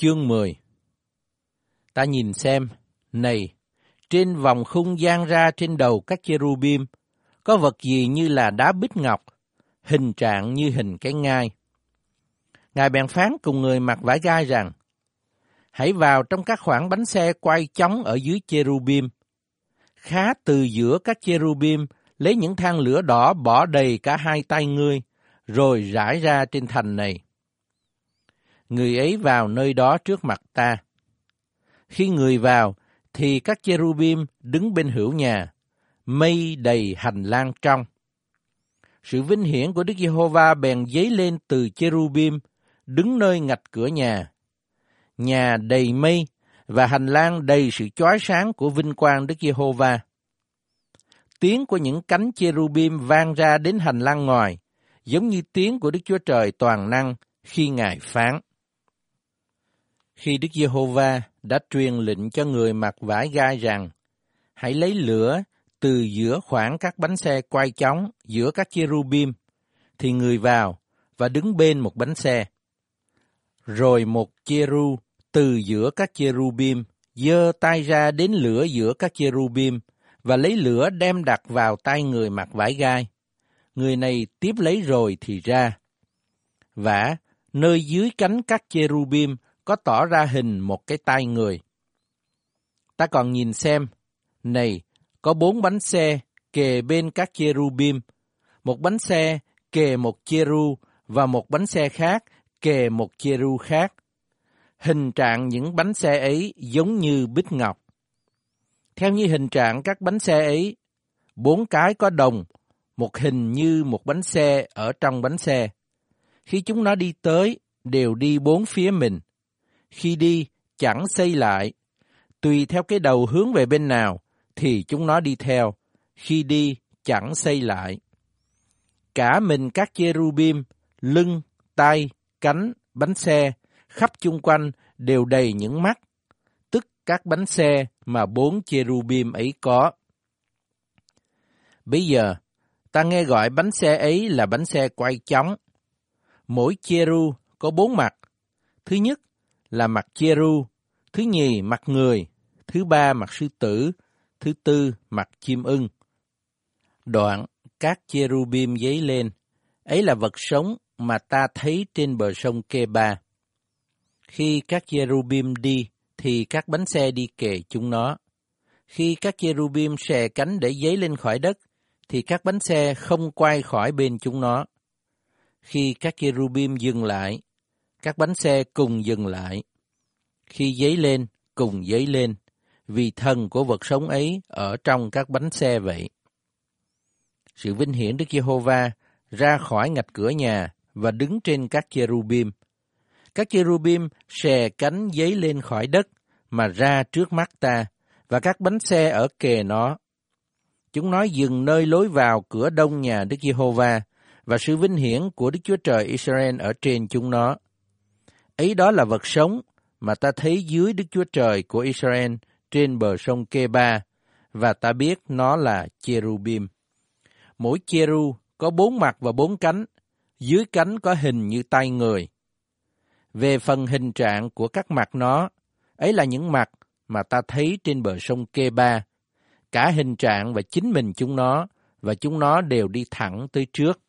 Chương 10 Ta nhìn xem, này, trên vòng khung gian ra trên đầu các cherubim, có vật gì như là đá bích ngọc, hình trạng như hình cái ngai. Ngài bèn phán cùng người mặc vải gai rằng, hãy vào trong các khoảng bánh xe quay chóng ở dưới cherubim. Khá từ giữa các cherubim lấy những than lửa đỏ bỏ đầy cả hai tay ngươi, rồi rải ra trên thành này. Người ấy vào nơi đó trước mặt ta. Khi người vào, thì các cherubim đứng bên hữu nhà, mây đầy hành lang trong. Sự vinh hiển của Đức Giê-hô-va bèn dấy lên từ cherubim, đứng nơi ngạch cửa nhà. Nhà đầy mây và hành lang đầy sự chói sáng của vinh quang Đức Giê-hô-va. Tiếng của những cánh cherubim vang ra đến hành lang ngoài, giống như tiếng của Đức Chúa Trời toàn năng khi Ngài phán. Khi Đức Giê-hô-va đã truyền lệnh cho người mặc vải gai rằng, hãy lấy lửa từ giữa khoảng các bánh xe quay chóng giữa các cherubim, thì người vào và đứng bên một bánh xe. Rồi một cheru từ giữa các cherubim giơ tay ra đến lửa giữa các cherubim và lấy lửa đem đặt vào tay người mặc vải gai. Người này tiếp lấy rồi thì ra. Vả, nơi dưới cánh các cherubim có tỏ ra hình một cái tay người. Ta còn nhìn xem, này, có bốn bánh xe kề bên các cherubim, một bánh xe kề một cheru và một bánh xe khác kề một cheru khác. Hình trạng những bánh xe ấy giống như bích ngọc. Theo như hình trạng các bánh xe ấy, bốn cái có đồng, một hình như một bánh xe ở trong bánh xe. Khi chúng nó đi tới, đều đi bốn phía mình. Khi đi, chẳng xây lại. Tùy theo cái đầu hướng về bên nào, thì chúng nó đi theo. Khi đi, chẳng xây lại. Cả mình các cherubim, lưng, tay, cánh, bánh xe, khắp chung quanh đều đầy những mắt, tức các bánh xe mà bốn cherubim ấy có. Bây giờ, ta nghe gọi bánh xe ấy là bánh xe quay chóng. Mỗi cheru có bốn mặt. Thứ nhất là mặt cheru, thứ nhì mặt người, thứ ba mặt sư tử, thứ tư mặt chim ưng. Đoạn các cherubim giấy lên, ấy là vật sống mà ta thấy trên bờ sông Kê-ba. Khi các cherubim đi, thì các bánh xe đi kề chúng nó. Khi các cherubim xè cánh để giấy lên khỏi đất, thì các bánh xe không quay khỏi bên chúng nó. Khi các cherubim dừng lại, các bánh xe cùng dừng lại. Khi dấy lên, cùng dấy lên, vì thần của vật sống ấy ở trong các bánh xe vậy. Sự vinh hiển Đức Giê-hô-va ra khỏi ngạch cửa nhà và đứng trên các cherubim. Các cherubim xè cánh giấy lên khỏi đất mà ra trước mắt ta, và các bánh xe ở kề nó. Chúng nói dừng nơi lối vào cửa đông nhà Đức Giê-hô-va và sự vinh hiển của Đức Chúa Trời Israel ở trên chúng nó. Ấy đó là vật sống mà ta thấy dưới Đức Chúa Trời của Israel trên bờ sông Kê-ba, và ta biết nó là cherubim. Mỗi cheru có bốn mặt và bốn cánh, dưới cánh có hình như tay người. Về phần hình trạng của các mặt nó, ấy là những mặt mà ta thấy trên bờ sông Kê-ba, cả hình trạng và chính mình chúng nó, và chúng nó đều đi thẳng tới trước.